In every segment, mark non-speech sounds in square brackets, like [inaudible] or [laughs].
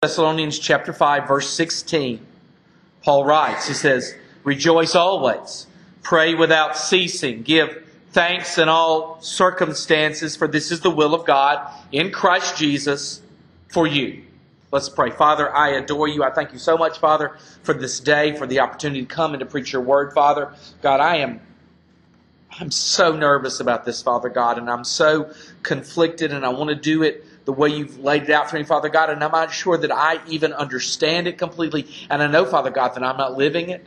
Thessalonians chapter 5 verse 16. Paul writes, he says, "Rejoice always, pray without ceasing, give thanks in all circumstances, for this is the will of God in Christ Jesus for you." Let's pray. Father, I adore you. I thank you so much, Father, for this day, for the opportunity to come and to preach your word, Father. God, I am I'm so nervous about this, Father God, and I'm so conflicted, and I want to do it the way you've laid it out for me, Father God, and I'm not sure that I even understand it completely. And I know, Father God, that I'm not living it.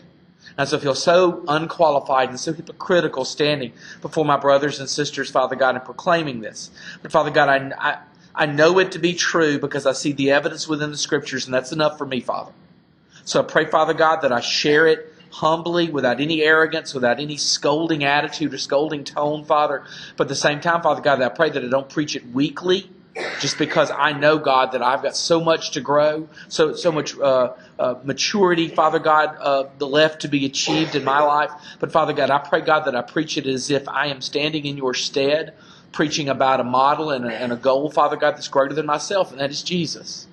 And so I feel so unqualified and so hypocritical standing before my brothers and sisters, Father God, and proclaiming this. But Father God, I, I, I know it to be true because I see the evidence within the Scriptures, and that's enough for me, Father. So I pray, Father God, that I share it humbly, without any arrogance, without any scolding attitude or scolding tone, Father. But at the same time, Father God, that I pray that I don't preach it weakly, just because I know, God, that I've got so much to grow, so so much uh, uh, maturity, Father God, uh, the left to be achieved in my life. But Father God, I pray, God, that I preach it as if I am standing in your stead, preaching about a model and a, and a goal, Father God, that's greater than myself, and that is Jesus.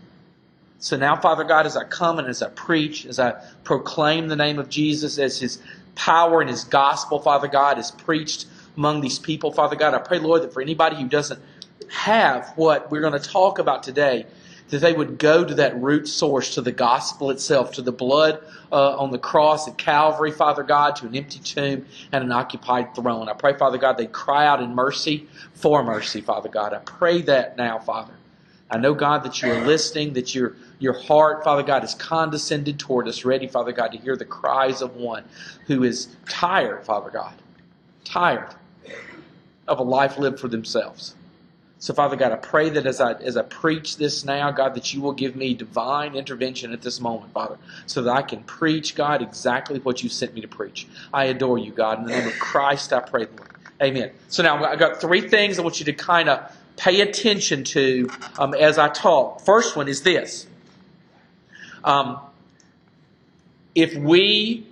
So now, Father God, as I come and as I preach, as I proclaim the name of Jesus, as His power and His gospel, Father God, is preached among these people, Father God, I pray, Lord, that for anybody who doesn't have what we're going to talk about today, that they would go to that root source, to the gospel itself, to the blood uh, on the cross at Calvary, Father God, to an empty tomb and an occupied throne. I pray, Father God, they cry out in mercy for mercy, Father God. I pray that now, Father. I know, God, that you are listening, that your, your heart, Father God, is condescended toward us, ready, Father God, to hear the cries of one who is tired, Father God, tired of a life lived for themselves. So, Father God, I pray that as I as I preach this now, God, that you will give me divine intervention at this moment, Father, so that I can preach, God, exactly what you sent me to preach. I adore you, God. In the name of Christ, I pray, Lord. Amen. So now I've got three things I want you to kind of pay attention to um, as I talk. First one is this. Um, if we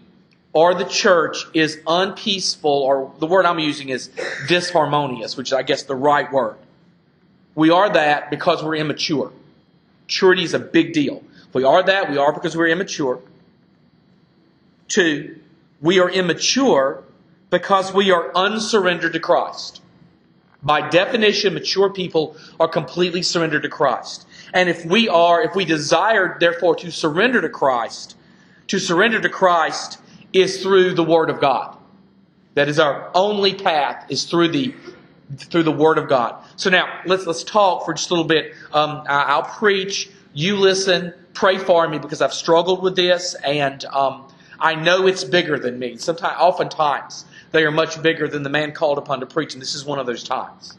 or the church is unpeaceful, or the word I'm using is disharmonious, which is, I guess, the right word we are that because we're immature. Maturity is a big deal. We are that, we are because we're immature. Two, we are immature because we are unsurrendered to Christ. By definition, mature people are completely surrendered to Christ. And if we are, if we desire, therefore, to surrender to Christ, to surrender to Christ is through the Word of God. That is our only path, is through the through the Word of God. So now let's let's talk for just a little bit. Um, I, will preach. You listen. Pray for me because I've struggled with this, and um, I know it's bigger than me. Sometimes, oftentimes, they are much bigger than the man called upon to preach, and this is one of those times.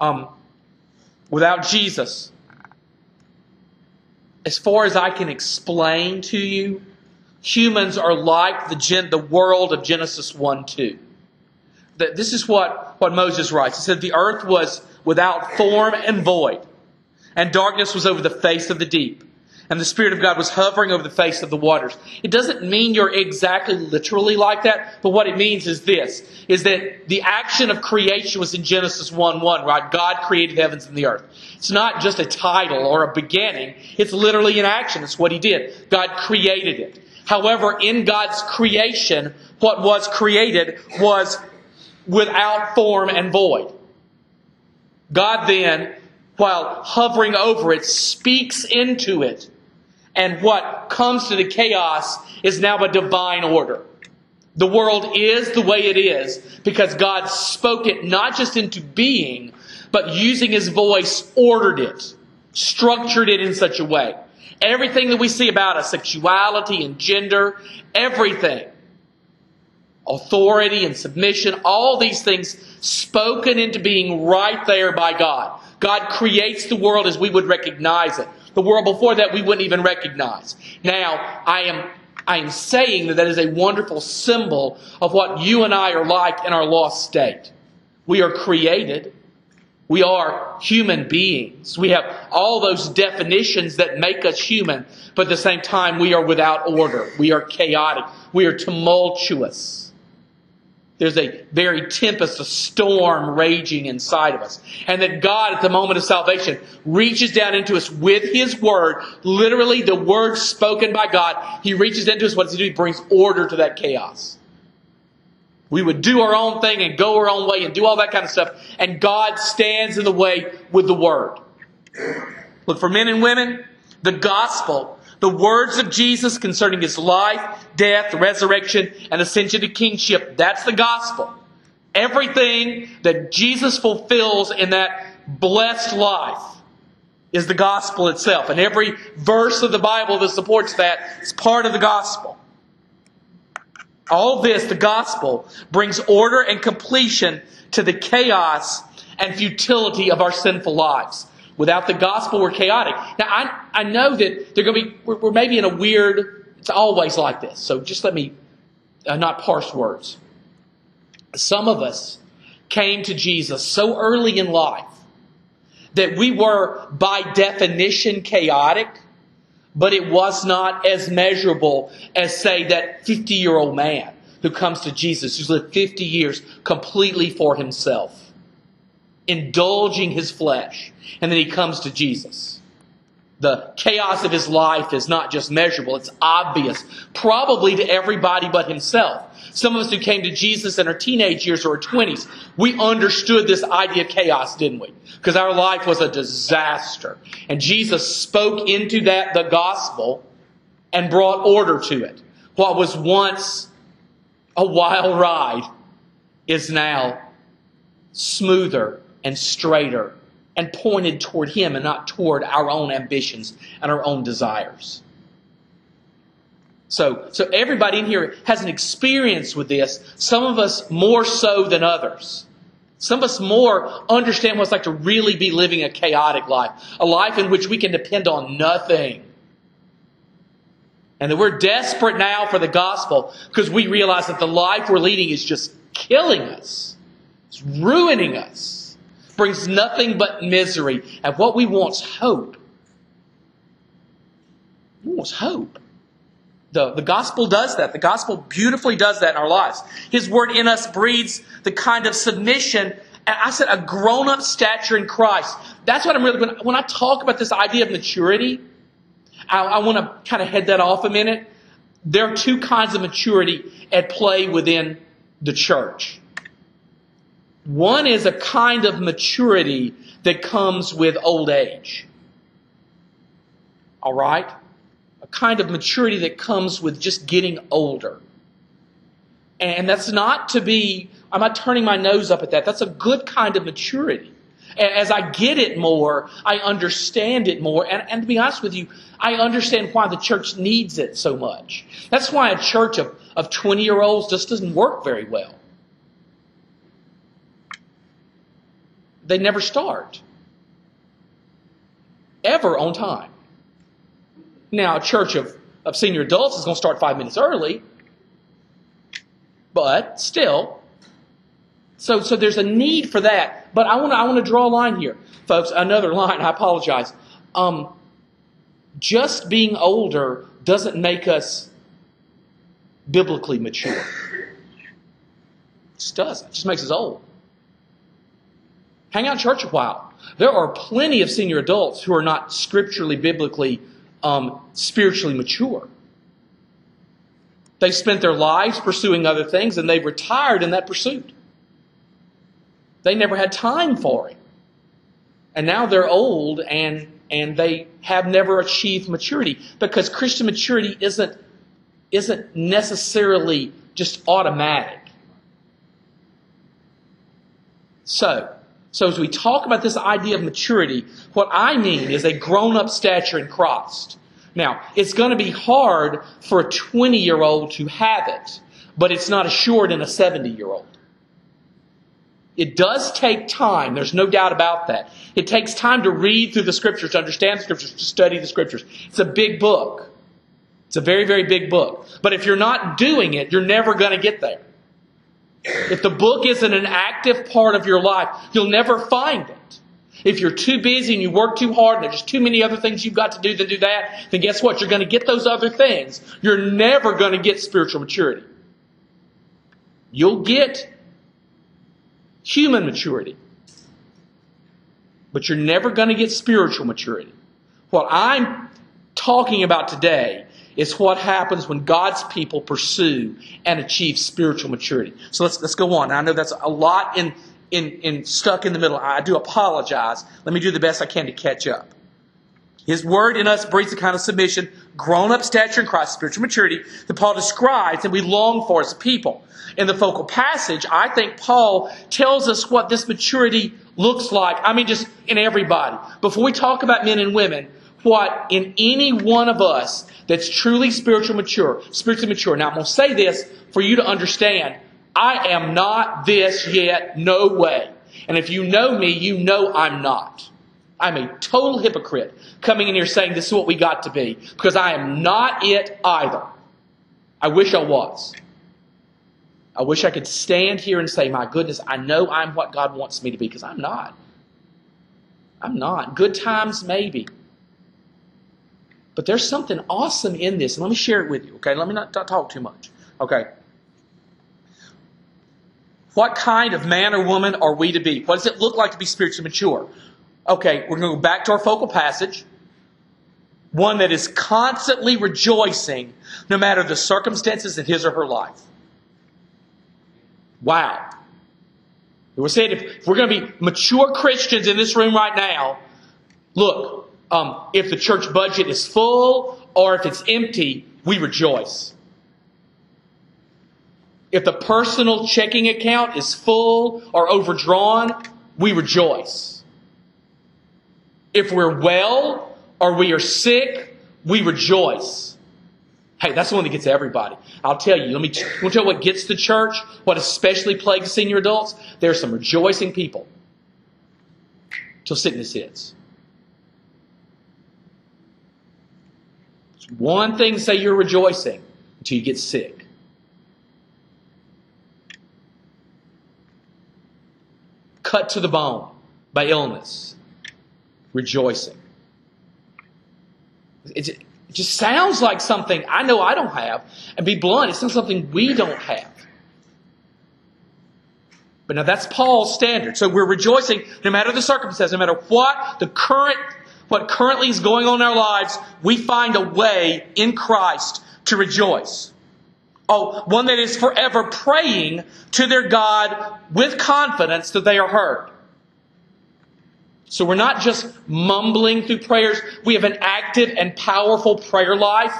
Um, without Jesus, as far as I can explain to you, humans are like the gen- the world of Genesis one two that this is what, what Moses writes. He said, The earth was without form and void, and darkness was over the face of the deep, and the Spirit of God was hovering over the face of the waters. It doesn't mean you're exactly literally like that, but what it means is this, is that the action of creation was in Genesis 1-1, right? God created the heavens and the earth. It's not just a title or a beginning. It's literally an action. It's what He did. God created it. However, in God's creation, what was created was without form and void. God then, while hovering over it, speaks into it. And what comes to the chaos is now a divine order. The world is the way it is because God spoke it not just into being, but using His voice, ordered it, structured it in such a way. Everything that we see about us, sexuality and gender, everything authority and submission, all these things spoken into being right there by God. God creates the world as we would recognize it. The world before that we wouldn't even recognize. Now, I am I am saying that that is a wonderful symbol of what you and I are like in our lost state. We are created. We are human beings. We have all those definitions that make us human, but at the same time, we are without order. We are chaotic. We are tumultuous. There's a very tempest, a storm raging inside of us. And that God, at the moment of salvation, reaches down into us with His Word, literally the Word spoken by God. He reaches into us. What does He do? He brings order to that chaos. We would do our own thing and go our own way and do all that kind of stuff. And God stands in the way with the Word. Look, for men and women, the gospel, the words of Jesus concerning his life, death, resurrection, and ascension to kingship, that's the gospel. Everything that Jesus fulfills in that blessed life is the gospel itself. And every verse of the Bible that supports that is part of the gospel. All this, the gospel, brings order and completion to the chaos and futility of our sinful lives. Without the gospel, we're chaotic. Now, I, I know that they're going to be, we're, we're maybe in a weird, it's always like this. So just let me uh, not parse words. Some of us came to Jesus so early in life that we were, by definition, chaotic, but it was not as measurable as, say, that 50 year old man who comes to Jesus, who's lived 50 years completely for himself indulging his flesh. And then he comes to Jesus. The chaos of his life is not just measurable, it's obvious, probably to everybody but himself. Some of us who came to Jesus in our teenage years or our 20s, we understood this idea of chaos, didn't we? Because our life was a disaster. And Jesus spoke into that, the gospel, and brought order to it. What was once a wild ride is now smoother and straighter and pointed toward Him and not toward our own ambitions and our own desires. So, so everybody in here has an experience with this. Some of us more so than others. Some of us more understand what it's like to really be living a chaotic life, a life in which we can depend on nothing. And that we're desperate now for the gospel because we realize that the life we're leading is just killing us. It's ruining us brings nothing but misery. And what we want is hope. We want hope. The, the gospel does that. The gospel beautifully does that in our lives. His word in us breeds the kind of submission, and I said a grown up stature in Christ. That's what I'm really, when, when I talk about this idea of maturity, I, I want to kind of head that off a minute. There are two kinds of maturity at play within the church. One is a kind of maturity that comes with old age. All right? A kind of maturity that comes with just getting older. And that's not to be, I'm not turning my nose up at that. That's a good kind of maturity. As I get it more, I understand it more. And, and to be honest with you, I understand why the church needs it so much. That's why a church of, of 20 year olds just doesn't work very well. They never start. Ever on time. Now, a church of, of senior adults is going to start five minutes early, but still. So, so there's a need for that. But I want to I want to draw a line here, folks. Another [laughs] line. I apologize. Um, just being older doesn't make us biblically mature. It just doesn't. It just makes us old. Hang out in church a while. There are plenty of senior adults who are not scripturally, biblically, um, spiritually mature. They've spent their lives pursuing other things and they've retired in that pursuit. They never had time for it. And now they're old and, and they have never achieved maturity because Christian maturity isn't, isn't necessarily just automatic. So, so as we talk about this idea of maturity, what I mean is a grown up stature in Christ. Now, it's going to be hard for a 20 year old to have it, but it's not assured in a 70 year old. It does take time. There's no doubt about that. It takes time to read through the scriptures, to understand the scriptures, to study the scriptures. It's a big book. It's a very, very big book. But if you're not doing it, you're never going to get there. If the book isn't an active part of your life, you'll never find it. If you're too busy and you work too hard and there's just too many other things you've got to do to do that, then guess what? You're going to get those other things. You're never going to get spiritual maturity. You'll get human maturity, but you're never going to get spiritual maturity. What I'm talking about today is what happens when God's people pursue and achieve spiritual maturity. So let's let's go on. I know that's a lot in in, in stuck in the middle. I do apologize. Let me do the best I can to catch up. His word in us breeds the kind of submission, grown up stature in Christ, spiritual maturity that Paul describes and we long for as a people. In the focal passage, I think Paul tells us what this maturity looks like. I mean, just in everybody. Before we talk about men and women, what in any one of us that's truly spiritual mature, spiritually mature. Now, I'm going to say this for you to understand. I am not this yet, no way. And if you know me, you know I'm not. I'm a total hypocrite coming in here saying this is what we got to be because I am not it either. I wish I was. I wish I could stand here and say, my goodness, I know I'm what God wants me to be because I'm not. I'm not. Good times, maybe. But there's something awesome in this. And let me share it with you, okay? Let me not talk too much. Okay. What kind of man or woman are we to be? What does it look like to be spiritually mature? Okay, we're going to go back to our focal passage. One that is constantly rejoicing no matter the circumstances in his or her life. Wow. We're saying if we're going to be mature Christians in this room right now, look, um, if the church budget is full or if it's empty, we rejoice. If the personal checking account is full or overdrawn, we rejoice. If we're well or we are sick, we rejoice. Hey, that's the one that gets everybody. I'll tell you, let me, let me tell you what gets the church, what especially plagues senior adults. There are some rejoicing people till sickness hits. One thing say you're rejoicing until you get sick. Cut to the bone by illness rejoicing. it just sounds like something I know I don't have. And be blunt, it's not something we don't have. But now that's Paul's standard. So we're rejoicing no matter the circumstances, no matter what the current, what currently is going on in our lives, we find a way in Christ to rejoice. Oh, one that is forever praying to their God with confidence that they are heard. So we're not just mumbling through prayers. We have an active and powerful prayer life.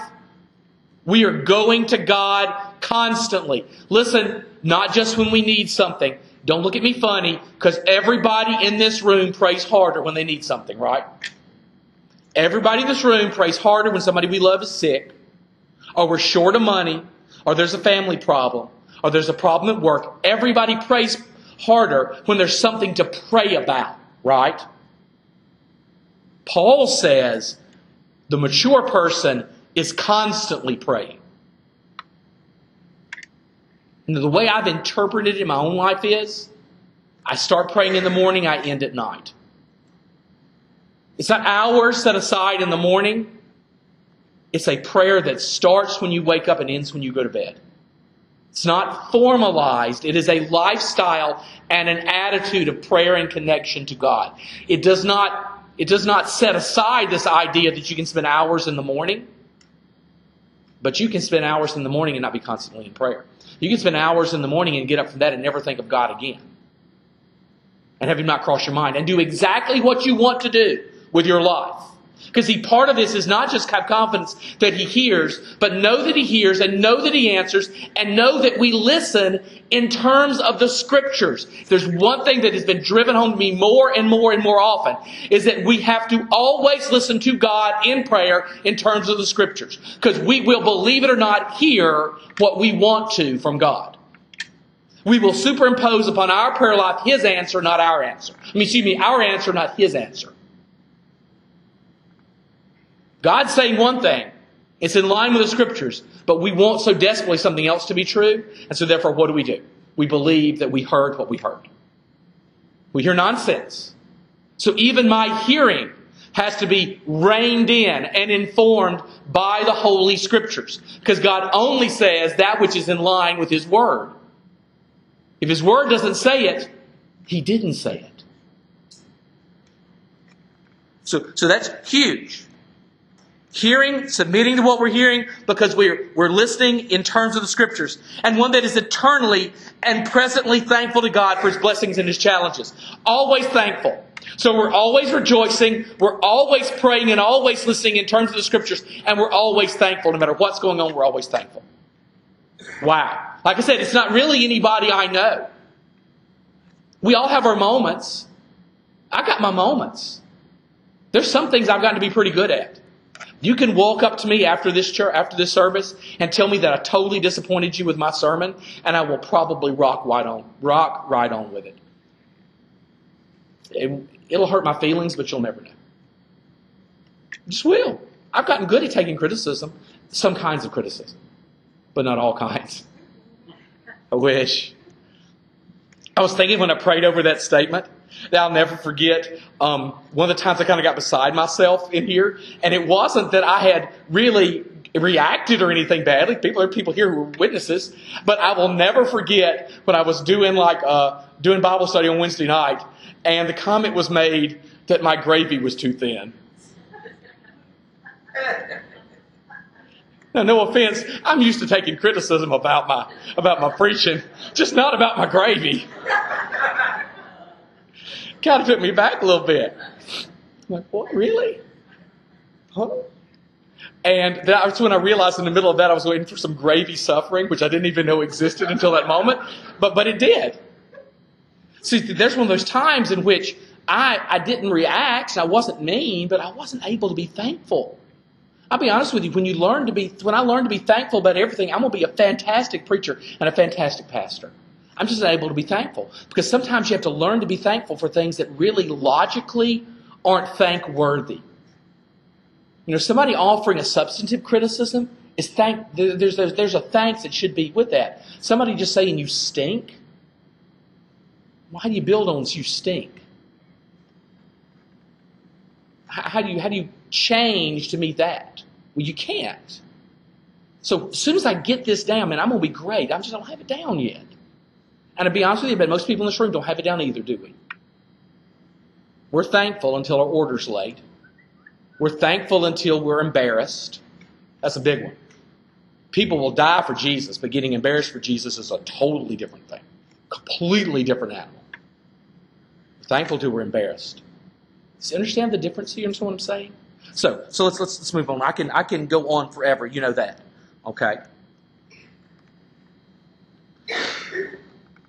We are going to God constantly. Listen, not just when we need something. Don't look at me funny because everybody in this room prays harder when they need something, right? Everybody in this room prays harder when somebody we love is sick, or we're short of money, or there's a family problem, or there's a problem at work. Everybody prays harder when there's something to pray about, right? Paul says the mature person is constantly praying. And the way I've interpreted it in my own life is I start praying in the morning, I end at night. It's not hours set aside in the morning. It's a prayer that starts when you wake up and ends when you go to bed. It's not formalized. It is a lifestyle and an attitude of prayer and connection to God. It does not it does not set aside this idea that you can spend hours in the morning, but you can spend hours in the morning and not be constantly in prayer. You can spend hours in the morning and get up from that and never think of God again. And have Him not cross your mind and do exactly what you want to do with your life. Because see, part of this is not just have confidence that he hears, but know that he hears and know that he answers and know that we listen in terms of the scriptures. There's one thing that has been driven home to me more and more and more often is that we have to always listen to God in prayer in terms of the scriptures. Because we will, believe it or not, hear what we want to from God. We will superimpose upon our prayer life his answer, not our answer. I mean, excuse me, our answer, not his answer. God's saying one thing. It's in line with the scriptures, but we want so desperately something else to be true. And so therefore, what do we do? We believe that we heard what we heard. We hear nonsense. So even my hearing has to be reined in and informed by the Holy Scriptures. Because God only says that which is in line with His Word. If His Word doesn't say it, He didn't say it. So, so that's huge. Hearing, submitting to what we're hearing because we're, we're listening in terms of the Scriptures. And one that is eternally and presently thankful to God for His blessings and His challenges. Always thankful. So we're always rejoicing, we're always praying and always listening in terms of the Scriptures, and we're always thankful. No matter what's going on, we're always thankful. Wow. Like I said, it's not really anybody I know. We all have our moments. I got my moments. There's some things I've gotten to be pretty good at. You can walk up to me after this church, after this service and tell me that I totally disappointed you with my sermon, and I will probably rock right on, rock right on with it. it it'll hurt my feelings, but you'll never know. Just will. I've gotten good at taking criticism, some kinds of criticism, but not all kinds. [laughs] I wish. I was thinking when I prayed over that statement that I'll never forget. Um, one of the times I kind of got beside myself in here, and it wasn't that I had really reacted or anything badly. People are people here who are witnesses, but I will never forget when I was doing like uh, doing Bible study on Wednesday night, and the comment was made that my gravy was too thin. Now, no offense, I'm used to taking criticism about my about my preaching, just not about my gravy. Kind of took me back a little bit. I'm like, what, really? Huh? And that's when I realized in the middle of that I was waiting for some gravy suffering, which I didn't even know existed until that moment. But but it did. See, there's one of those times in which I, I didn't react, I wasn't mean, but I wasn't able to be thankful. I'll be honest with you, when you learn to be when I learn to be thankful about everything, I'm gonna be a fantastic preacher and a fantastic pastor. I'm just able to be thankful. Because sometimes you have to learn to be thankful for things that really logically aren't thankworthy. You know, somebody offering a substantive criticism is thank there's, there's, there's a thanks that should be with that. Somebody just saying you stink. Why do you build on you stink? How do you how do you change to meet that? Well, you can't. So as soon as I get this down, man, I'm gonna be great. I just don't have it down yet. And to be honest with you, but most people in this room don't have it down either, do we? We're thankful until our order's late. We're thankful until we're embarrassed. That's a big one. People will die for Jesus, but getting embarrassed for Jesus is a totally different thing. Completely different animal. We're thankful till we're embarrassed. See, understand the difference here? Understand what I'm saying? So, so let's, let's let's move on. I can I can go on forever. You know that, okay?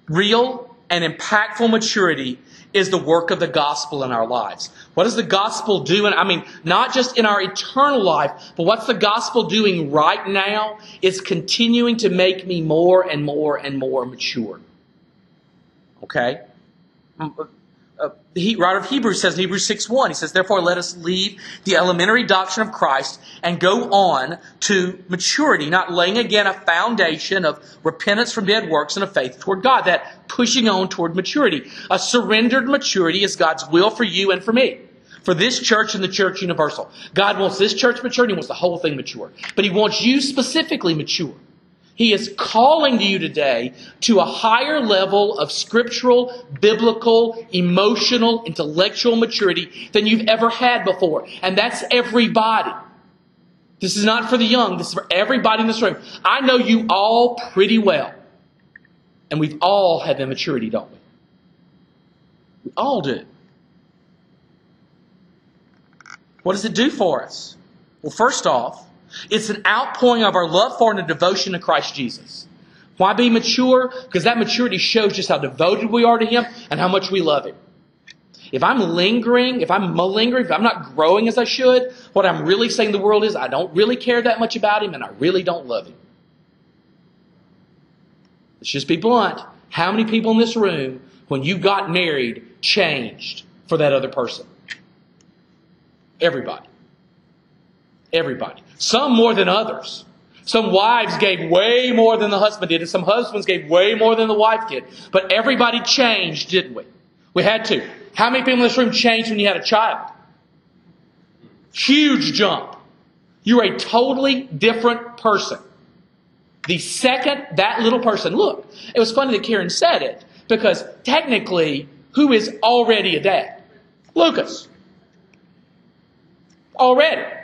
Real and impactful maturity is the work of the gospel in our lives. What does the gospel do? And I mean, not just in our eternal life, but what's the gospel doing right now? It's continuing to make me more and more and more mature. Okay? Mm, uh, the writer of Hebrews says in Hebrews 6 1, he says, Therefore, let us leave the elementary doctrine of Christ and go on to maturity, not laying again a foundation of repentance from dead works and of faith toward God. That pushing on toward maturity. A surrendered maturity is God's will for you and for me. For this church and the church universal. God wants this church mature and He wants the whole thing mature. But He wants you specifically mature. He is calling to you today to a higher level of scriptural, biblical, emotional, intellectual maturity than you've ever had before. And that's everybody. This is not for the young. This is for everybody in this room. I know you all pretty well. And we've all had immaturity, don't we? We all do. What does it do for us? Well, first off, it's an outpouring of our love for and a devotion to Christ Jesus. Why be mature? Because that maturity shows just how devoted we are to Him and how much we love Him. If I'm lingering, if I'm malingering, if I'm not growing as I should, what I'm really saying to the world is I don't really care that much about Him and I really don't love Him. Let's just be blunt. How many people in this room, when you got married, changed for that other person? Everybody. Everybody. Some more than others. Some wives gave way more than the husband did, and some husbands gave way more than the wife did. But everybody changed, didn't we? We had to. How many people in this room changed when you had a child? Huge jump. You're a totally different person. The second that little person, look, it was funny that Karen said it because technically, who is already a dad? Lucas. Already.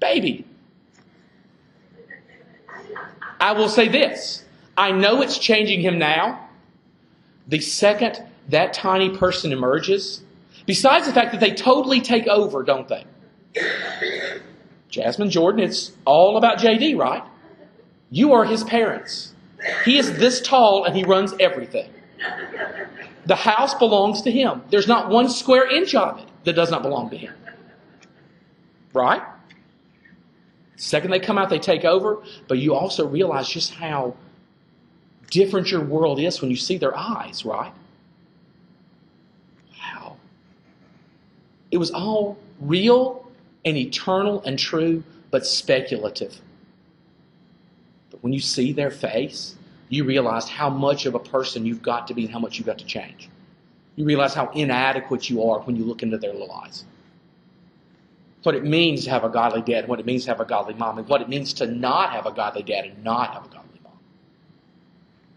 Baby. I will say this I know it's changing him now. The second that tiny person emerges, besides the fact that they totally take over, don't they? Jasmine Jordan, it's all about JD, right? You are his parents. He is this tall and he runs everything. The house belongs to him. There's not one square inch of it that does not belong to him. Right? Second they come out, they take over, but you also realize just how different your world is when you see their eyes, right? Wow. It was all real and eternal and true, but speculative. But when you see their face, you realize how much of a person you've got to be and how much you've got to change. You realize how inadequate you are when you look into their little eyes what it means to have a godly dad, what it means to have a godly mom, and what it means to not have a godly dad and not have a godly mom.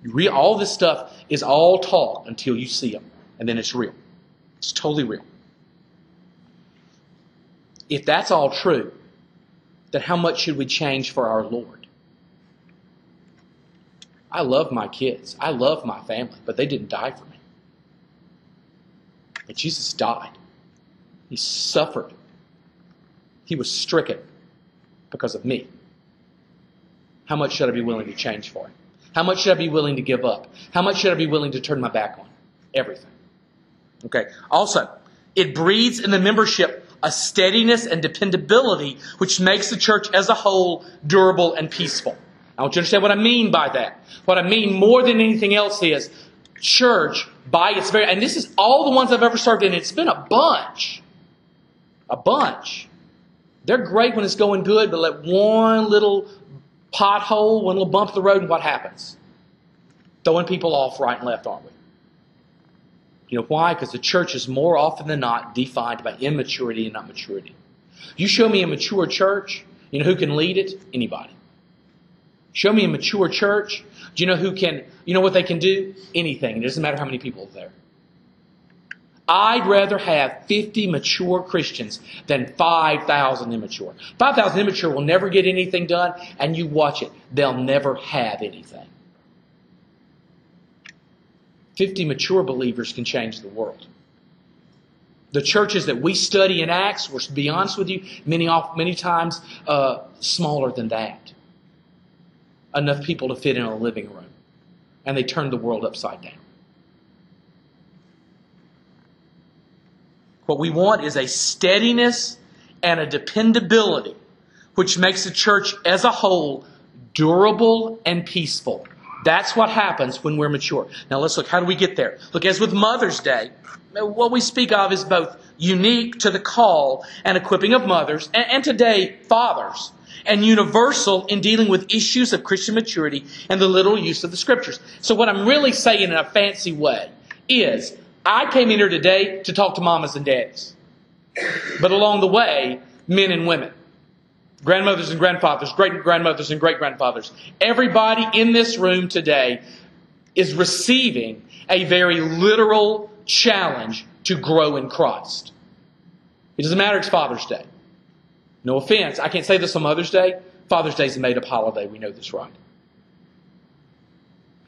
You all this stuff is all talk until you see them, and then it's real. It's totally real. If that's all true, then how much should we change for our Lord? I love my kids. I love my family, but they didn't die for me. But Jesus died. He suffered he was stricken because of me. How much should I be willing to change for him? How much should I be willing to give up? How much should I be willing to turn my back on? Everything. Okay. Also, it breeds in the membership a steadiness and dependability which makes the church as a whole durable and peaceful. I want you to understand what I mean by that. What I mean more than anything else is church by its very, and this is all the ones I've ever served in. It's been a bunch. A bunch. They're great when it's going good, but let one little pothole, one little bump in the road, and what happens? Throwing people off right and left, aren't we? You know why? Because the church is more often than not defined by immaturity and not maturity. You show me a mature church, you know who can lead it? Anybody. Show me a mature church. Do you know who can, you know what they can do? Anything. It doesn't matter how many people are there. I'd rather have 50 mature Christians than 5,000 immature. 5,000 immature will never get anything done, and you watch it. They'll never have anything. 50 mature believers can change the world. The churches that we study in Acts were, to be honest with you, many, many times uh, smaller than that. Enough people to fit in a living room. And they turned the world upside down. What we want is a steadiness and a dependability which makes the church as a whole durable and peaceful. That's what happens when we're mature. Now let's look, how do we get there? Look, as with Mother's Day, what we speak of is both unique to the call and equipping of mothers, and, and today, fathers, and universal in dealing with issues of Christian maturity and the literal use of the scriptures. So what I'm really saying in a fancy way is I came in here today to talk to mamas and daddies. But along the way, men and women, grandmothers and grandfathers, great grandmothers and great grandfathers, everybody in this room today is receiving a very literal challenge to grow in Christ. It doesn't matter, it's Father's Day. No offense, I can't say this on Mother's Day. Father's Day is a made up holiday. We know this, right?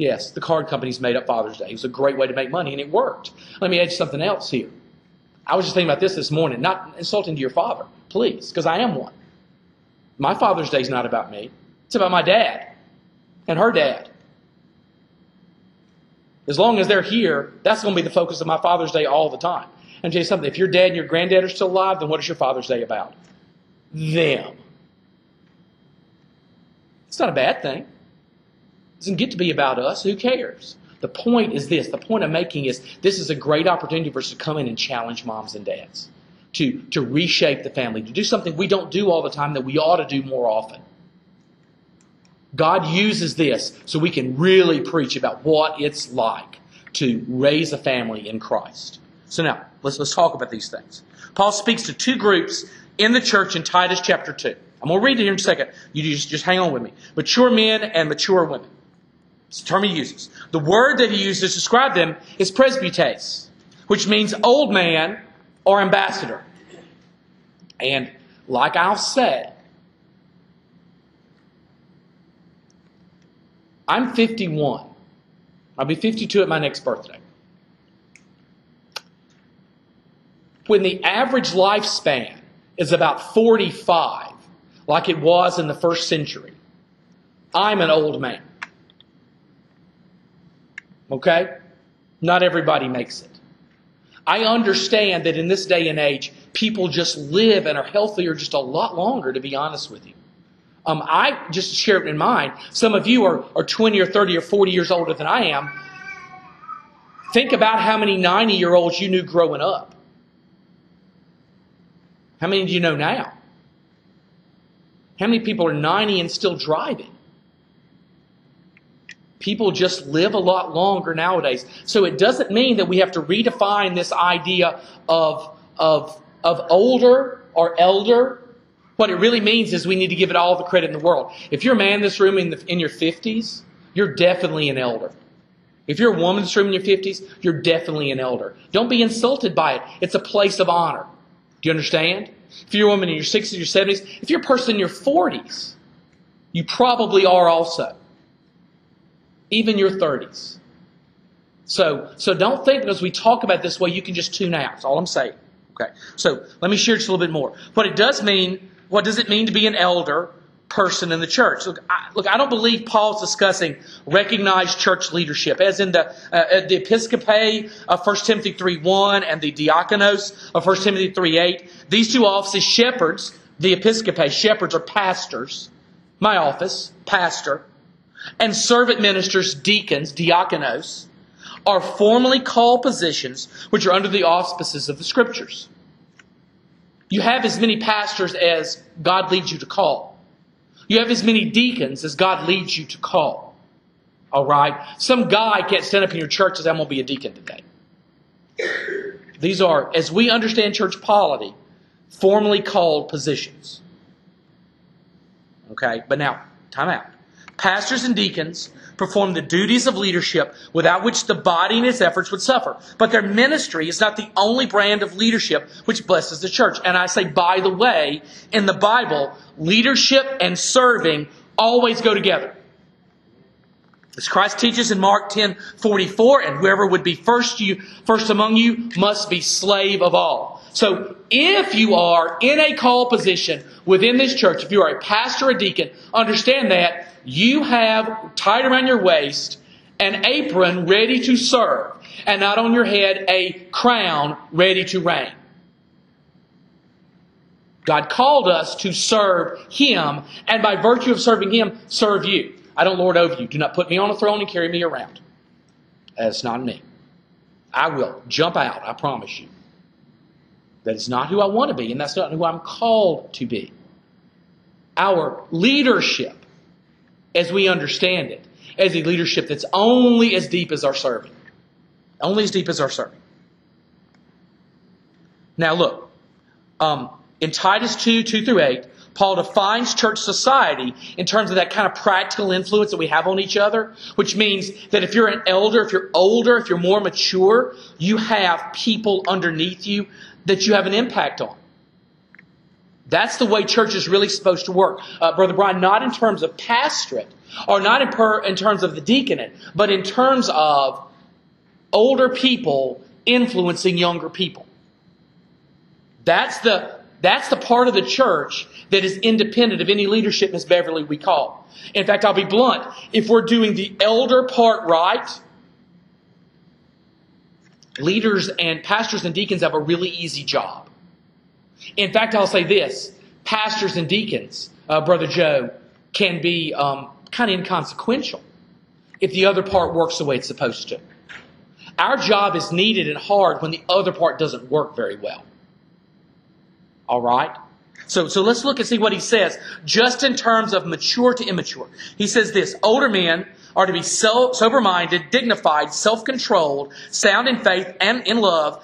Yes, the card companies made up Father's Day. It was a great way to make money, and it worked. Let me add something else here. I was just thinking about this this morning, not insulting to your father, please, because I am one. My Father's Day is not about me, it's about my dad and her dad. As long as they're here, that's going to be the focus of my Father's Day all the time. And tell you something, if your dad and your granddad are still alive, then what is your Father's Day about? Them. It's not a bad thing doesn't get to be about us. Who cares? The point is this. The point I'm making is this is a great opportunity for us to come in and challenge moms and dads to, to reshape the family, to do something we don't do all the time that we ought to do more often. God uses this so we can really preach about what it's like to raise a family in Christ. So now, let's, let's talk about these things. Paul speaks to two groups in the church in Titus chapter 2. I'm going to read it here in a second. You just, just hang on with me. Mature men and mature women. It's the term he uses. The word that he uses to describe them is presbytes, which means old man or ambassador. And like I'll say, I'm 51. I'll be 52 at my next birthday. When the average lifespan is about 45, like it was in the first century, I'm an old man. Okay? Not everybody makes it. I understand that in this day and age, people just live and are healthier just a lot longer, to be honest with you. Um, I just share it in mind. Some of you are, are 20 or 30 or 40 years older than I am. Think about how many 90 year olds you knew growing up. How many do you know now? How many people are 90 and still driving? People just live a lot longer nowadays. So it doesn't mean that we have to redefine this idea of, of, of older or elder. What it really means is we need to give it all the credit in the world. If you're a man in this room in, the, in your 50s, you're definitely an elder. If you're a woman in this room in your 50s, you're definitely an elder. Don't be insulted by it. It's a place of honor. Do you understand? If you're a woman in your 60s, your 70s, if you're a person in your 40s, you probably are also even your 30s. So, so don't think as we talk about this way, you can just tune out. That's all I'm saying. Okay. So let me share just a little bit more. What it does mean, what does it mean to be an elder person in the church? Look, I, look, I don't believe Paul's discussing recognized church leadership, as in the uh, the episcope of 1 Timothy 3.1 and the diakonos of 1 Timothy 3.8. These two offices, shepherds, the episcope, shepherds are pastors. My office, pastor and servant ministers, deacons, diakonos, are formally called positions which are under the auspices of the Scriptures. You have as many pastors as God leads you to call. You have as many deacons as God leads you to call. All right? Some guy can't stand up in your church and say, I'm going to be a deacon today. These are, as we understand church polity, formally called positions. Okay? But now, time out. Pastors and deacons perform the duties of leadership without which the body and its efforts would suffer. But their ministry is not the only brand of leadership which blesses the church. And I say, by the way, in the Bible, leadership and serving always go together. As Christ teaches in Mark 10 44, and whoever would be first you first among you must be slave of all. So if you are in a call position within this church, if you are a pastor or a deacon, understand that you have tied around your waist an apron ready to serve, and not on your head a crown ready to reign. God called us to serve Him, and by virtue of serving Him, serve you. I don't lord over you. Do not put me on a throne and carry me around. That's not me. I will jump out, I promise you. That is not who I want to be, and that's not who I'm called to be. Our leadership as we understand it, as a leadership that's only as deep as our serving. Only as deep as our serving. Now, look, um, in Titus 2 2 through 8, Paul defines church society in terms of that kind of practical influence that we have on each other, which means that if you're an elder, if you're older, if you're more mature, you have people underneath you that you have an impact on. That's the way church is really supposed to work. Uh, Brother Brian, not in terms of pastorate, or not in, per, in terms of the deaconate, but in terms of older people influencing younger people. That's the, that's the part of the church that is independent of any leadership, Miss Beverly, we call. In fact, I'll be blunt. If we're doing the elder part right, leaders and pastors and deacons have a really easy job. In fact, I'll say this pastors and deacons, uh, Brother Joe, can be um, kind of inconsequential if the other part works the way it's supposed to. Our job is needed and hard when the other part doesn't work very well. All right? So, so let's look and see what he says, just in terms of mature to immature. He says this older men are to be sober minded, dignified, self controlled, sound in faith and in love,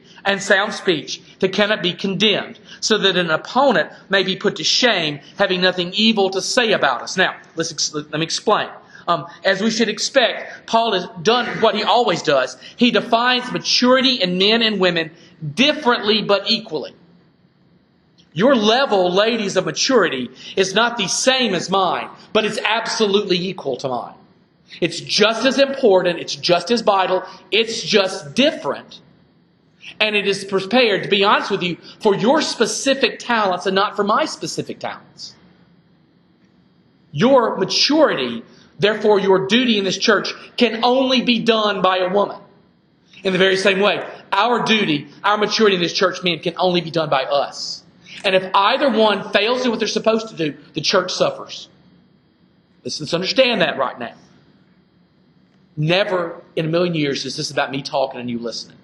and sound speech that cannot be condemned, so that an opponent may be put to shame, having nothing evil to say about us. Now, let's let me explain. Um, as we should expect, Paul has done what he always does. He defines maturity in men and women differently but equally. Your level, ladies, of maturity is not the same as mine, but it's absolutely equal to mine. It's just as important, it's just as vital, it's just different and it is prepared, to be honest with you, for your specific talents and not for my specific talents. Your maturity, therefore your duty in this church, can only be done by a woman. In the very same way, our duty, our maturity in this church, men, can only be done by us. And if either one fails to do what they're supposed to do, the church suffers. Let's, let's understand that right now. Never in a million years is this about me talking and you listening.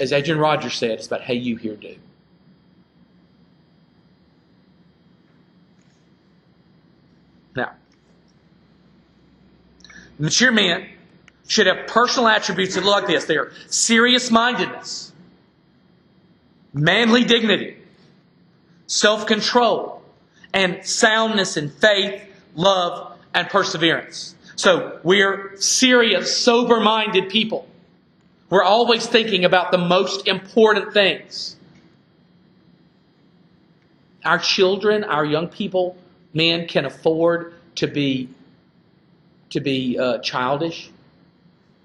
As Adrian Rogers said, it's about, hey, you here do. Now, mature men should have personal attributes that look like this. They are serious mindedness, manly dignity, self control, and soundness in faith, love, and perseverance. So we're serious, sober minded people. We're always thinking about the most important things. Our children, our young people, men can afford to be to be uh, childish.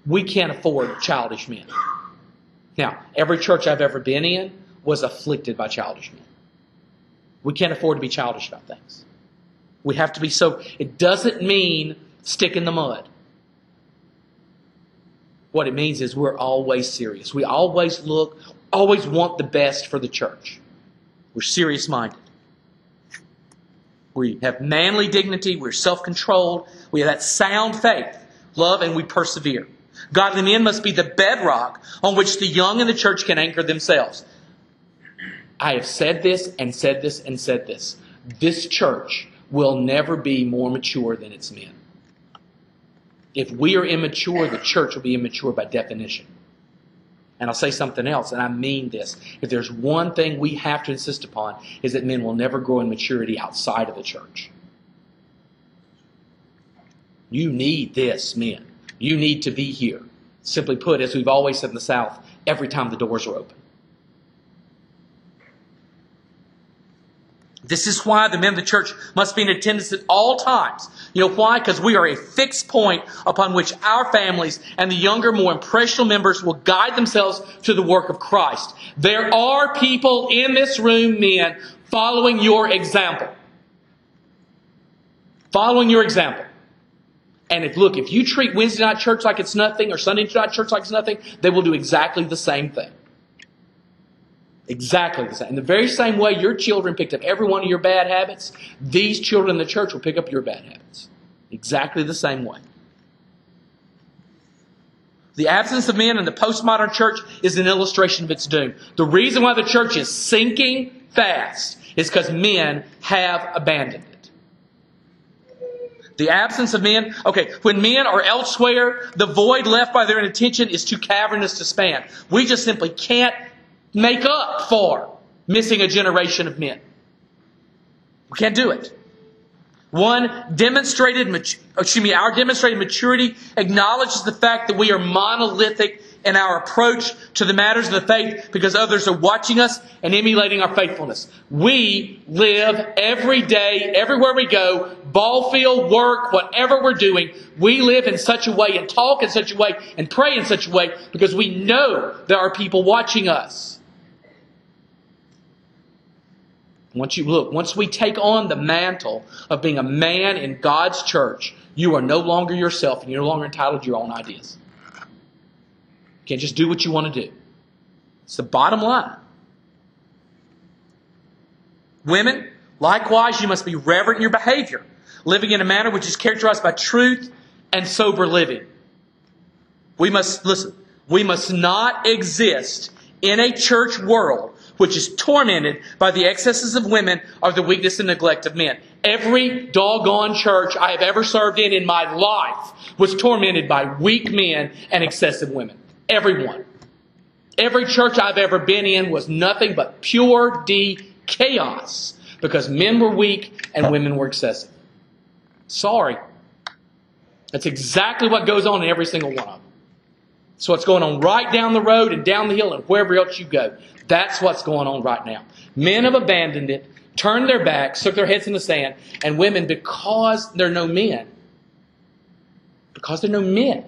We can't afford childish men. Now, every church I've ever been in was afflicted by childish men. We can't afford to be childish about things. We have to be so. It doesn't mean stick in the mud. What it means is we're always serious. We always look, always want the best for the church. We're serious minded. We have manly dignity, we're self controlled, we have that sound faith, love, and we persevere. Godly men must be the bedrock on which the young in the church can anchor themselves. I have said this and said this and said this. This church will never be more mature than its men. If we are immature, the church will be immature by definition. And I'll say something else, and I mean this. If there's one thing we have to insist upon, is that men will never grow in maturity outside of the church. You need this, men. You need to be here. Simply put, as we've always said in the South, every time the doors are open. This is why the men of the church must be in attendance at all times. You know why? Because we are a fixed point upon which our families and the younger, more impressionable members will guide themselves to the work of Christ. There are people in this room, men, following your example. Following your example. And if, look, if you treat Wednesday night church like it's nothing or Sunday night church like it's nothing, they will do exactly the same thing. Exactly the same. In the very same way your children picked up every one of your bad habits, these children in the church will pick up your bad habits. Exactly the same way. The absence of men in the postmodern church is an illustration of its doom. The reason why the church is sinking fast is because men have abandoned it. The absence of men, okay, when men are elsewhere, the void left by their inattention is too cavernous to span. We just simply can't make up for missing a generation of men. We can't do it. One demonstrated, excuse me, our demonstrated maturity acknowledges the fact that we are monolithic in our approach to the matters of the faith because others are watching us and emulating our faithfulness. We live every day, everywhere we go, ball field, work, whatever we're doing, we live in such a way and talk in such a way and pray in such a way because we know there are people watching us. Once you look, once we take on the mantle of being a man in God's church, you are no longer yourself and you're no longer entitled to your own ideas. You can't just do what you want to do. It's the bottom line. Women, likewise, you must be reverent in your behavior, living in a manner which is characterized by truth and sober living. We must, listen, we must not exist in a church world which is tormented by the excesses of women or the weakness and neglect of men. Every doggone church I have ever served in in my life was tormented by weak men and excessive women. Everyone. Every church I've ever been in was nothing but pure D chaos because men were weak and women were excessive. Sorry. That's exactly what goes on in every single one of them. So what's going on right down the road and down the hill and wherever else you go. That's what's going on right now. Men have abandoned it, turned their backs, stuck their heads in the sand, and women, because they're no men, because they're no men,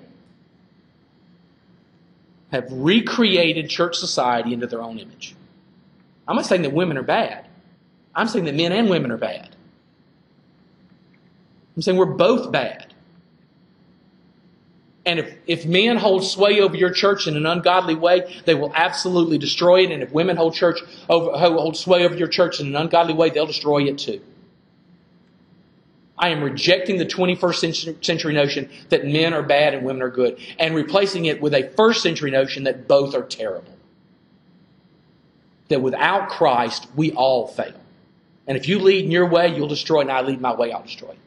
have recreated church society into their own image. I'm not saying that women are bad. I'm saying that men and women are bad. I'm saying we're both bad. And if, if men hold sway over your church in an ungodly way, they will absolutely destroy it. And if women hold church over, hold sway over your church in an ungodly way, they'll destroy it too. I am rejecting the 21st century notion that men are bad and women are good and replacing it with a first century notion that both are terrible. That without Christ, we all fail. And if you lead in your way, you'll destroy, and I lead my way, I'll destroy it.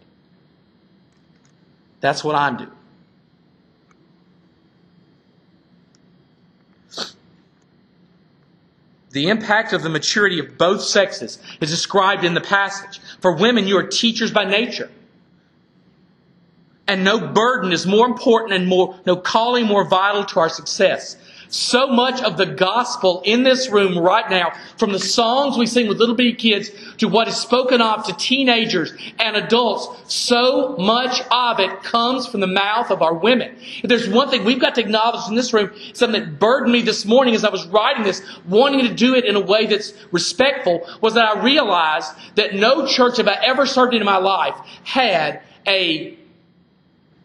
That's what I'm doing. The impact of the maturity of both sexes is described in the passage. For women, you are teachers by nature. And no burden is more important and more, no calling more vital to our success so much of the gospel in this room right now, from the songs we sing with little bitty kids to what is spoken of to teenagers and adults, so much of it comes from the mouth of our women. If there's one thing we've got to acknowledge in this room, something that burdened me this morning as I was writing this, wanting to do it in a way that's respectful, was that I realized that no church have I ever served in my life had a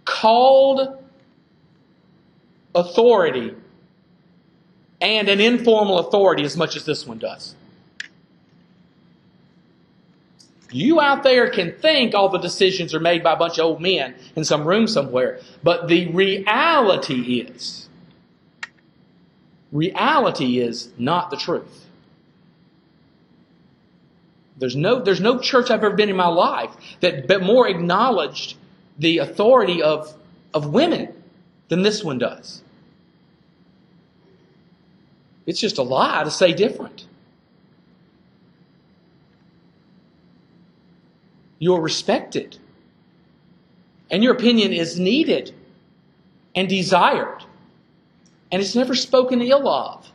called authority and an informal authority as much as this one does. You out there can think all the decisions are made by a bunch of old men in some room somewhere, but the reality is, reality is not the truth. There's no, there's no church I've ever been in my life that but more acknowledged the authority of, of women than this one does. It's just a lie to say different. You're respected. And your opinion is needed and desired. And it's never spoken ill of.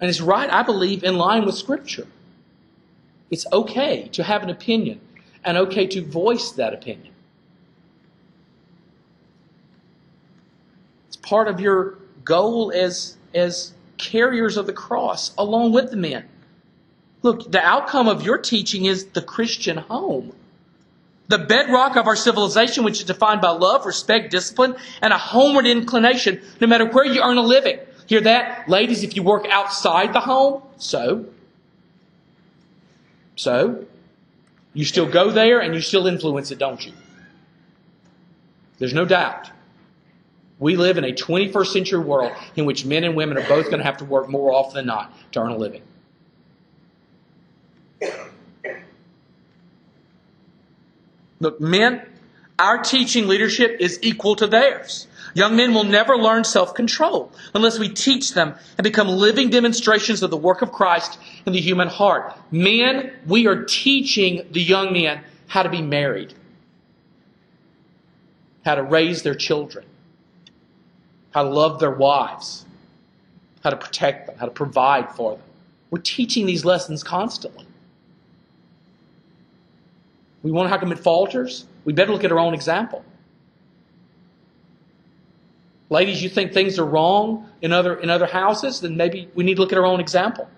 And it's right, I believe, in line with Scripture. It's okay to have an opinion and okay to voice that opinion. Part of your goal as, as carriers of the cross along with the men. Look, the outcome of your teaching is the Christian home. The bedrock of our civilization, which is defined by love, respect, discipline, and a homeward inclination, no matter where you earn a living. Hear that? Ladies, if you work outside the home, so. So. You still go there and you still influence it, don't you? There's no doubt. We live in a 21st century world in which men and women are both going to have to work more often than not to earn a living. Look, men, our teaching leadership is equal to theirs. Young men will never learn self control unless we teach them and become living demonstrations of the work of Christ in the human heart. Men, we are teaching the young men how to be married, how to raise their children, how to love their wives, how to protect them, how to provide for them. We're teaching these lessons constantly. We wonder how come it falters? We better look at our own example. Ladies, you think things are wrong in other, in other houses? Then maybe we need to look at our own example.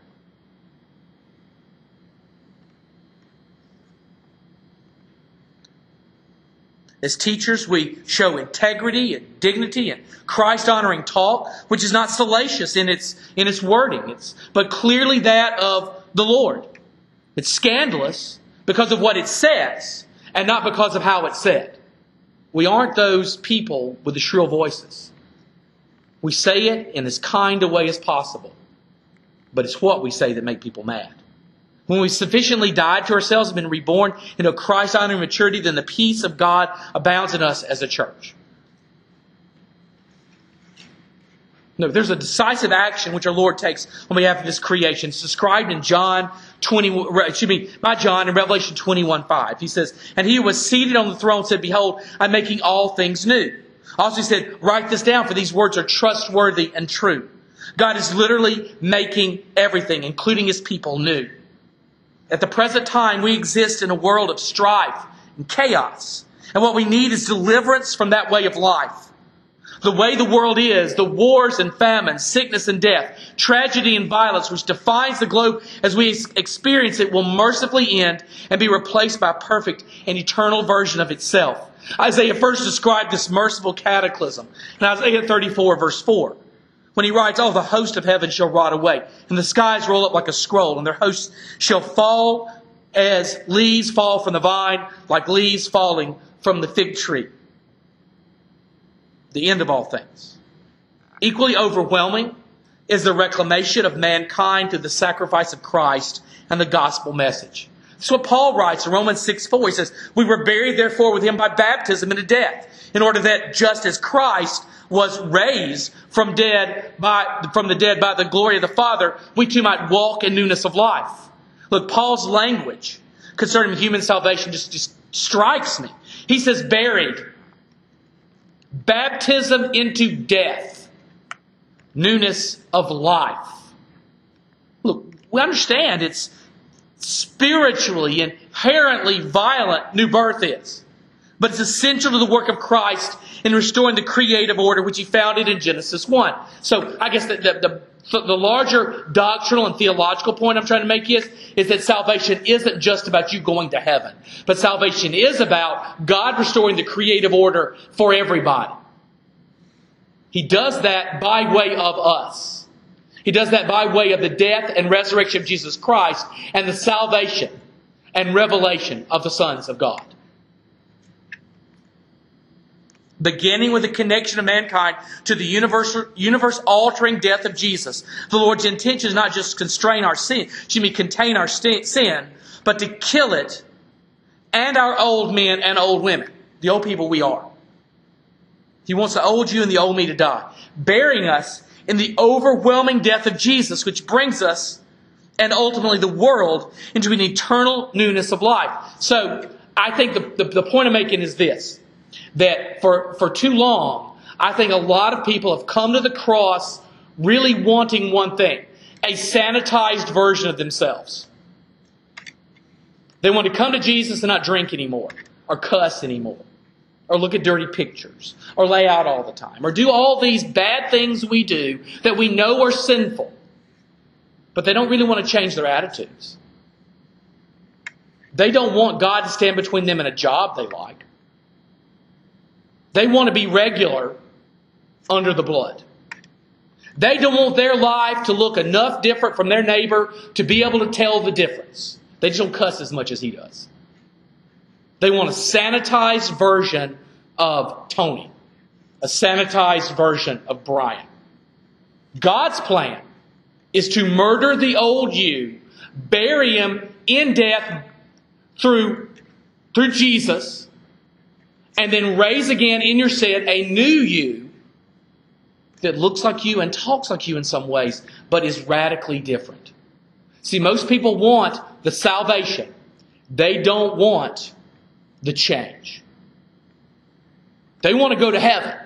As teachers, we show integrity and dignity and Christ honoring talk, which is not salacious in its, in its wording, it's, but clearly that of the Lord. It's scandalous because of what it says and not because of how it's said. We aren't those people with the shrill voices. We say it in as kind a way as possible, but it's what we say that make people mad. When we've sufficiently died to ourselves and been reborn into Christ honoring maturity, then the peace of God abounds in us as a church. No, there's a decisive action which our Lord takes on behalf of His creation. It's described in John 20, excuse me, by John in Revelation 21, 5. He says, And he who was seated on the throne said, Behold, I'm making all things new. Also he said, write this down for these words are trustworthy and true. God is literally making everything, including His people, new. At the present time, we exist in a world of strife and chaos. And what we need is deliverance from that way of life. The way the world is, the wars and famines, sickness and death, tragedy and violence, which defines the globe as we experience it, will mercifully end and be replaced by a perfect and eternal version of itself. Isaiah first described this merciful cataclysm in Isaiah 34, verse 4 when he writes, Oh, the host of heaven shall rot away, and the skies roll up like a scroll, and their hosts shall fall as leaves fall from the vine, like leaves falling from the fig tree. The end of all things. Equally overwhelming is the reclamation of mankind through the sacrifice of Christ and the gospel message. That's what Paul writes in Romans 6 4. He says, We were buried therefore with him by baptism into death, in order that just as Christ was raised from dead by, from the dead by the glory of the Father, we too might walk in newness of life. Look, Paul's language concerning human salvation just, just strikes me. He says buried, baptism into death, newness of life. Look, we understand it's spiritually, inherently violent new birth is. But it's essential to the work of Christ in restoring the creative order which he founded in Genesis 1. So I guess the, the, the, the larger doctrinal and theological point I'm trying to make is, is that salvation isn't just about you going to heaven, but salvation is about God restoring the creative order for everybody. He does that by way of us. He does that by way of the death and resurrection of Jesus Christ and the salvation and revelation of the sons of God beginning with the connection of mankind to the universe altering death of Jesus. The Lord's intention is not just to constrain our sin, excuse me, contain our sin, but to kill it and our old men and old women, the old people we are. He wants the old you and the old me to die, burying us in the overwhelming death of Jesus, which brings us and ultimately the world into an eternal newness of life. So, I think the, the, the point I'm making is this that for, for too long, I think a lot of people have come to the cross really wanting one thing a sanitized version of themselves. They want to come to Jesus and not drink anymore, or cuss anymore, or look at dirty pictures, or lay out all the time, or do all these bad things we do that we know are sinful. But they don't really want to change their attitudes. They don't want God to stand between them and a job they like. They want to be regular under the blood. They don't want their life to look enough different from their neighbor to be able to tell the difference. They just don't cuss as much as he does. They want a sanitized version of Tony, a sanitized version of Brian. God's plan is to murder the old you, bury him in death through, through Jesus, and then raise again in your stead a new you that looks like you and talks like you in some ways, but is radically different. See, most people want the salvation. They don't want the change. They want to go to heaven.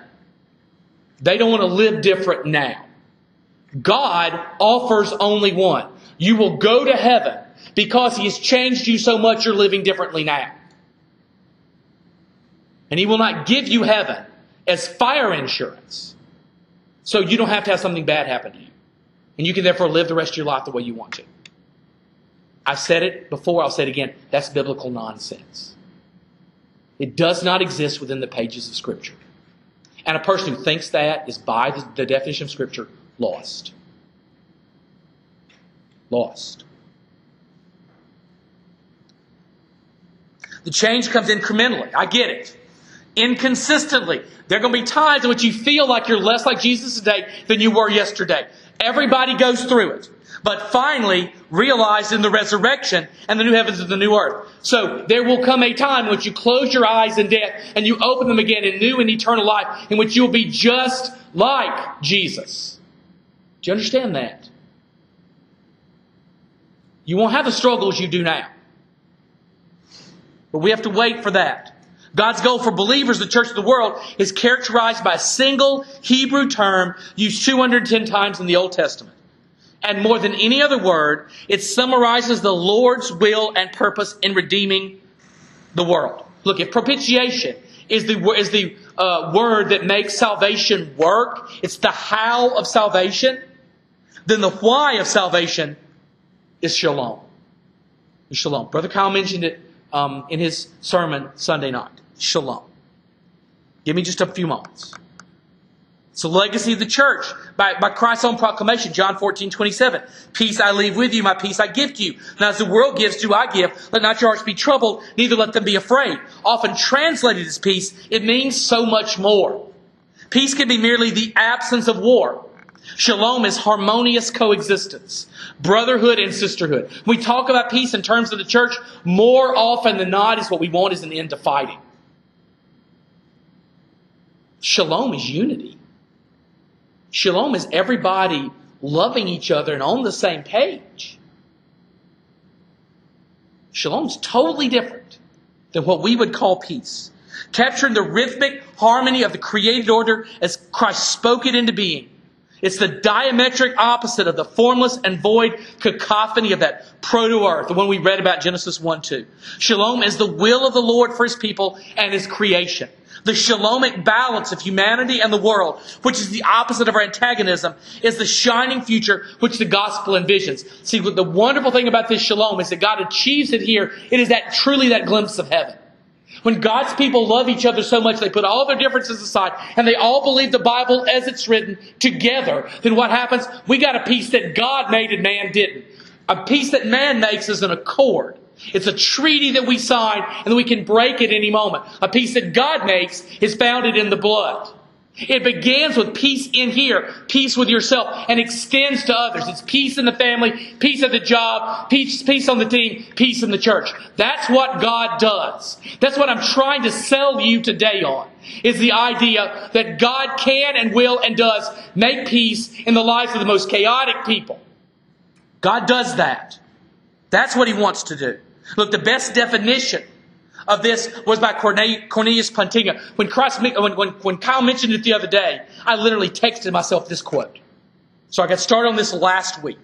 They don't want to live different now. God offers only one. You will go to heaven because He has changed you so much you're living differently now. And He will not give you heaven as fire insurance. So you don't have to have something bad happen to you. And you can therefore live the rest of your life the way you want to. I've said it before, I'll say it again. That's biblical nonsense. It does not exist within the pages of Scripture. And a person who thinks that is, by the, the definition of Scripture, lost. Lost. The change comes incrementally. I get it. Inconsistently. There are going to be times in which you feel like you're less like Jesus today than you were yesterday. Everybody goes through it. But finally, realized in the resurrection and the new heavens and the new earth. So there will come a time in which you close your eyes in death and you open them again in new and eternal life in which you'll be just like Jesus. Do you understand that? You won't have the struggles you do now. But we have to wait for that. God's goal for believers, the church of the world, is characterized by a single Hebrew term used 210 times in the Old Testament. And more than any other word, it summarizes the Lord's will and purpose in redeeming the world. Look, if propitiation is the, is the uh, word that makes salvation work, it's the how of salvation, then the why of salvation is shalom. Shalom. Brother Kyle mentioned it um, in his sermon Sunday night. Shalom. Give me just a few moments. It's a legacy of the church by, by Christ's own proclamation, John 14, 27. Peace I leave with you, my peace I give to you. Now as the world gives, do I give. Let not your hearts be troubled, neither let them be afraid. Often translated as peace, it means so much more. Peace can be merely the absence of war. Shalom is harmonious coexistence, brotherhood and sisterhood. we talk about peace in terms of the church, more often than not is what we want is an end to fighting. Shalom is unity. Shalom is everybody loving each other and on the same page. Shalom is totally different than what we would call peace. Capturing the rhythmic harmony of the created order as Christ spoke it into being. It's the diametric opposite of the formless and void cacophony of that proto-earth, the one we read about Genesis 1 2. Shalom is the will of the Lord for his people and his creation. The shalomic balance of humanity and the world, which is the opposite of our antagonism, is the shining future which the gospel envisions. See, the wonderful thing about this shalom is that God achieves it here. It is that truly that glimpse of heaven. When God's people love each other so much, they put all their differences aside and they all believe the Bible as it's written together, then what happens? We got a peace that God made and man didn't. A peace that man makes is an accord. It's a treaty that we sign and we can break at any moment. A peace that God makes is founded in the blood. It begins with peace in here, peace with yourself, and extends to others. It's peace in the family, peace at the job, peace, peace on the team, peace in the church. That's what God does. That's what I'm trying to sell you today on, is the idea that God can and will and does make peace in the lives of the most chaotic people. God does that. That's what He wants to do. Look, the best definition of this was by Cornelius Plantinga. When, Christ, when, when, when Kyle mentioned it the other day, I literally texted myself this quote. So I got started on this last week.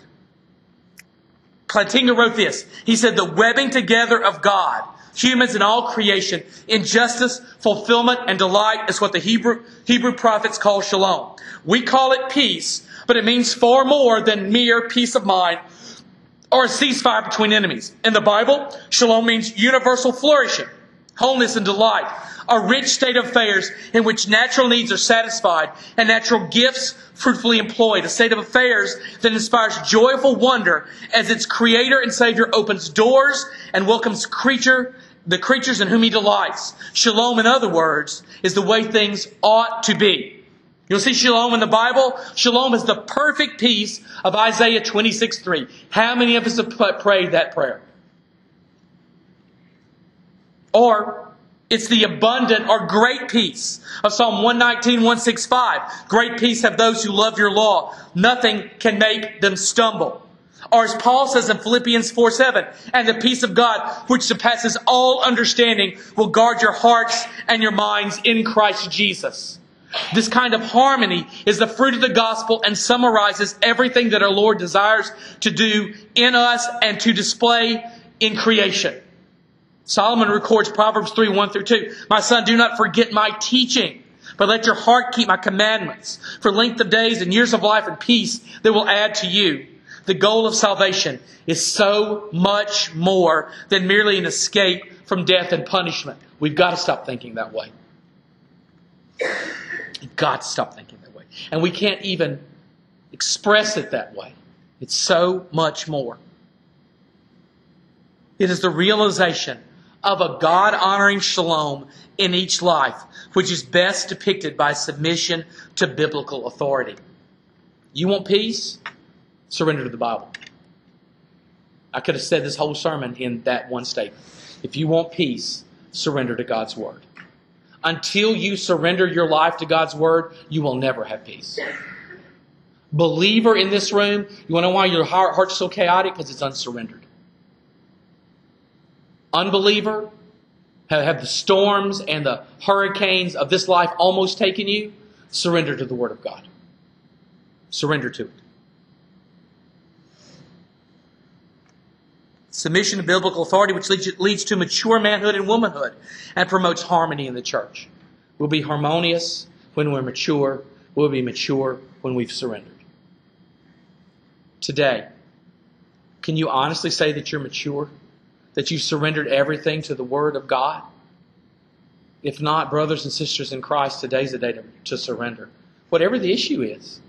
Plantinga wrote this. He said, the webbing together of God, humans and all creation, in justice, fulfillment, and delight is what the Hebrew, Hebrew prophets call shalom. We call it peace, but it means far more than mere peace of mind or a ceasefire between enemies. In the Bible, shalom means universal flourishing, wholeness and delight, a rich state of affairs in which natural needs are satisfied and natural gifts fruitfully employed, a state of affairs that inspires joyful wonder as its creator and savior opens doors and welcomes creature the creatures in whom he delights. Shalom, in other words, is the way things ought to be. You'll see shalom in the Bible. Shalom is the perfect peace of Isaiah 26 3. How many of us have prayed that prayer? Or it's the abundant or great peace of Psalm 119, 165. Great peace have those who love your law. Nothing can make them stumble. Or as Paul says in Philippians 4 7, and the peace of God, which surpasses all understanding, will guard your hearts and your minds in Christ Jesus. This kind of harmony is the fruit of the gospel and summarizes everything that our Lord desires to do in us and to display in creation. Solomon records Proverbs 3, 1 through 2. My son, do not forget my teaching, but let your heart keep my commandments. For length of days and years of life and peace they will add to you. The goal of salvation is so much more than merely an escape from death and punishment. We've got to stop thinking that way. You've got to stop thinking that way. And we can't even express it that way. It's so much more. It is the realization of a God honoring shalom in each life, which is best depicted by submission to biblical authority. You want peace? Surrender to the Bible. I could have said this whole sermon in that one statement. If you want peace, surrender to God's Word. Until you surrender your life to God's Word, you will never have peace. Believer in this room, you want to know why your heart, heart's so chaotic? Because it's unsurrendered. Unbeliever, have, have the storms and the hurricanes of this life almost taken you? Surrender to the Word of God. Surrender to it. Submission to biblical authority, which leads, to mature manhood and womanhood and promotes harmony in the church. We'll be harmonious when we're mature. We'll be mature when we've surrendered. Today, can you honestly say that you're mature? That you've surrendered everything to the Word of God? If not, brothers and sisters in Christ, today's the day to, to surrender. Whatever the issue is,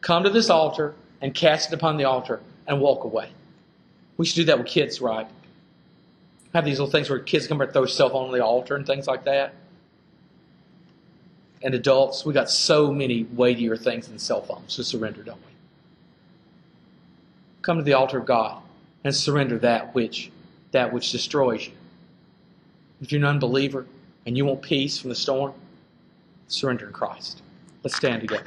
come to this altar and cast it upon the altar and walk away. We should do that with kids, right? Have these little things where kids come and throw cell phone on the altar and things like that. And adults, we got so many weightier things than cell phones to surrender, don't we? Come to the altar of God and surrender that which that which destroys you. If you're an unbeliever and you want peace from the storm, surrender in Christ. Let's stand together.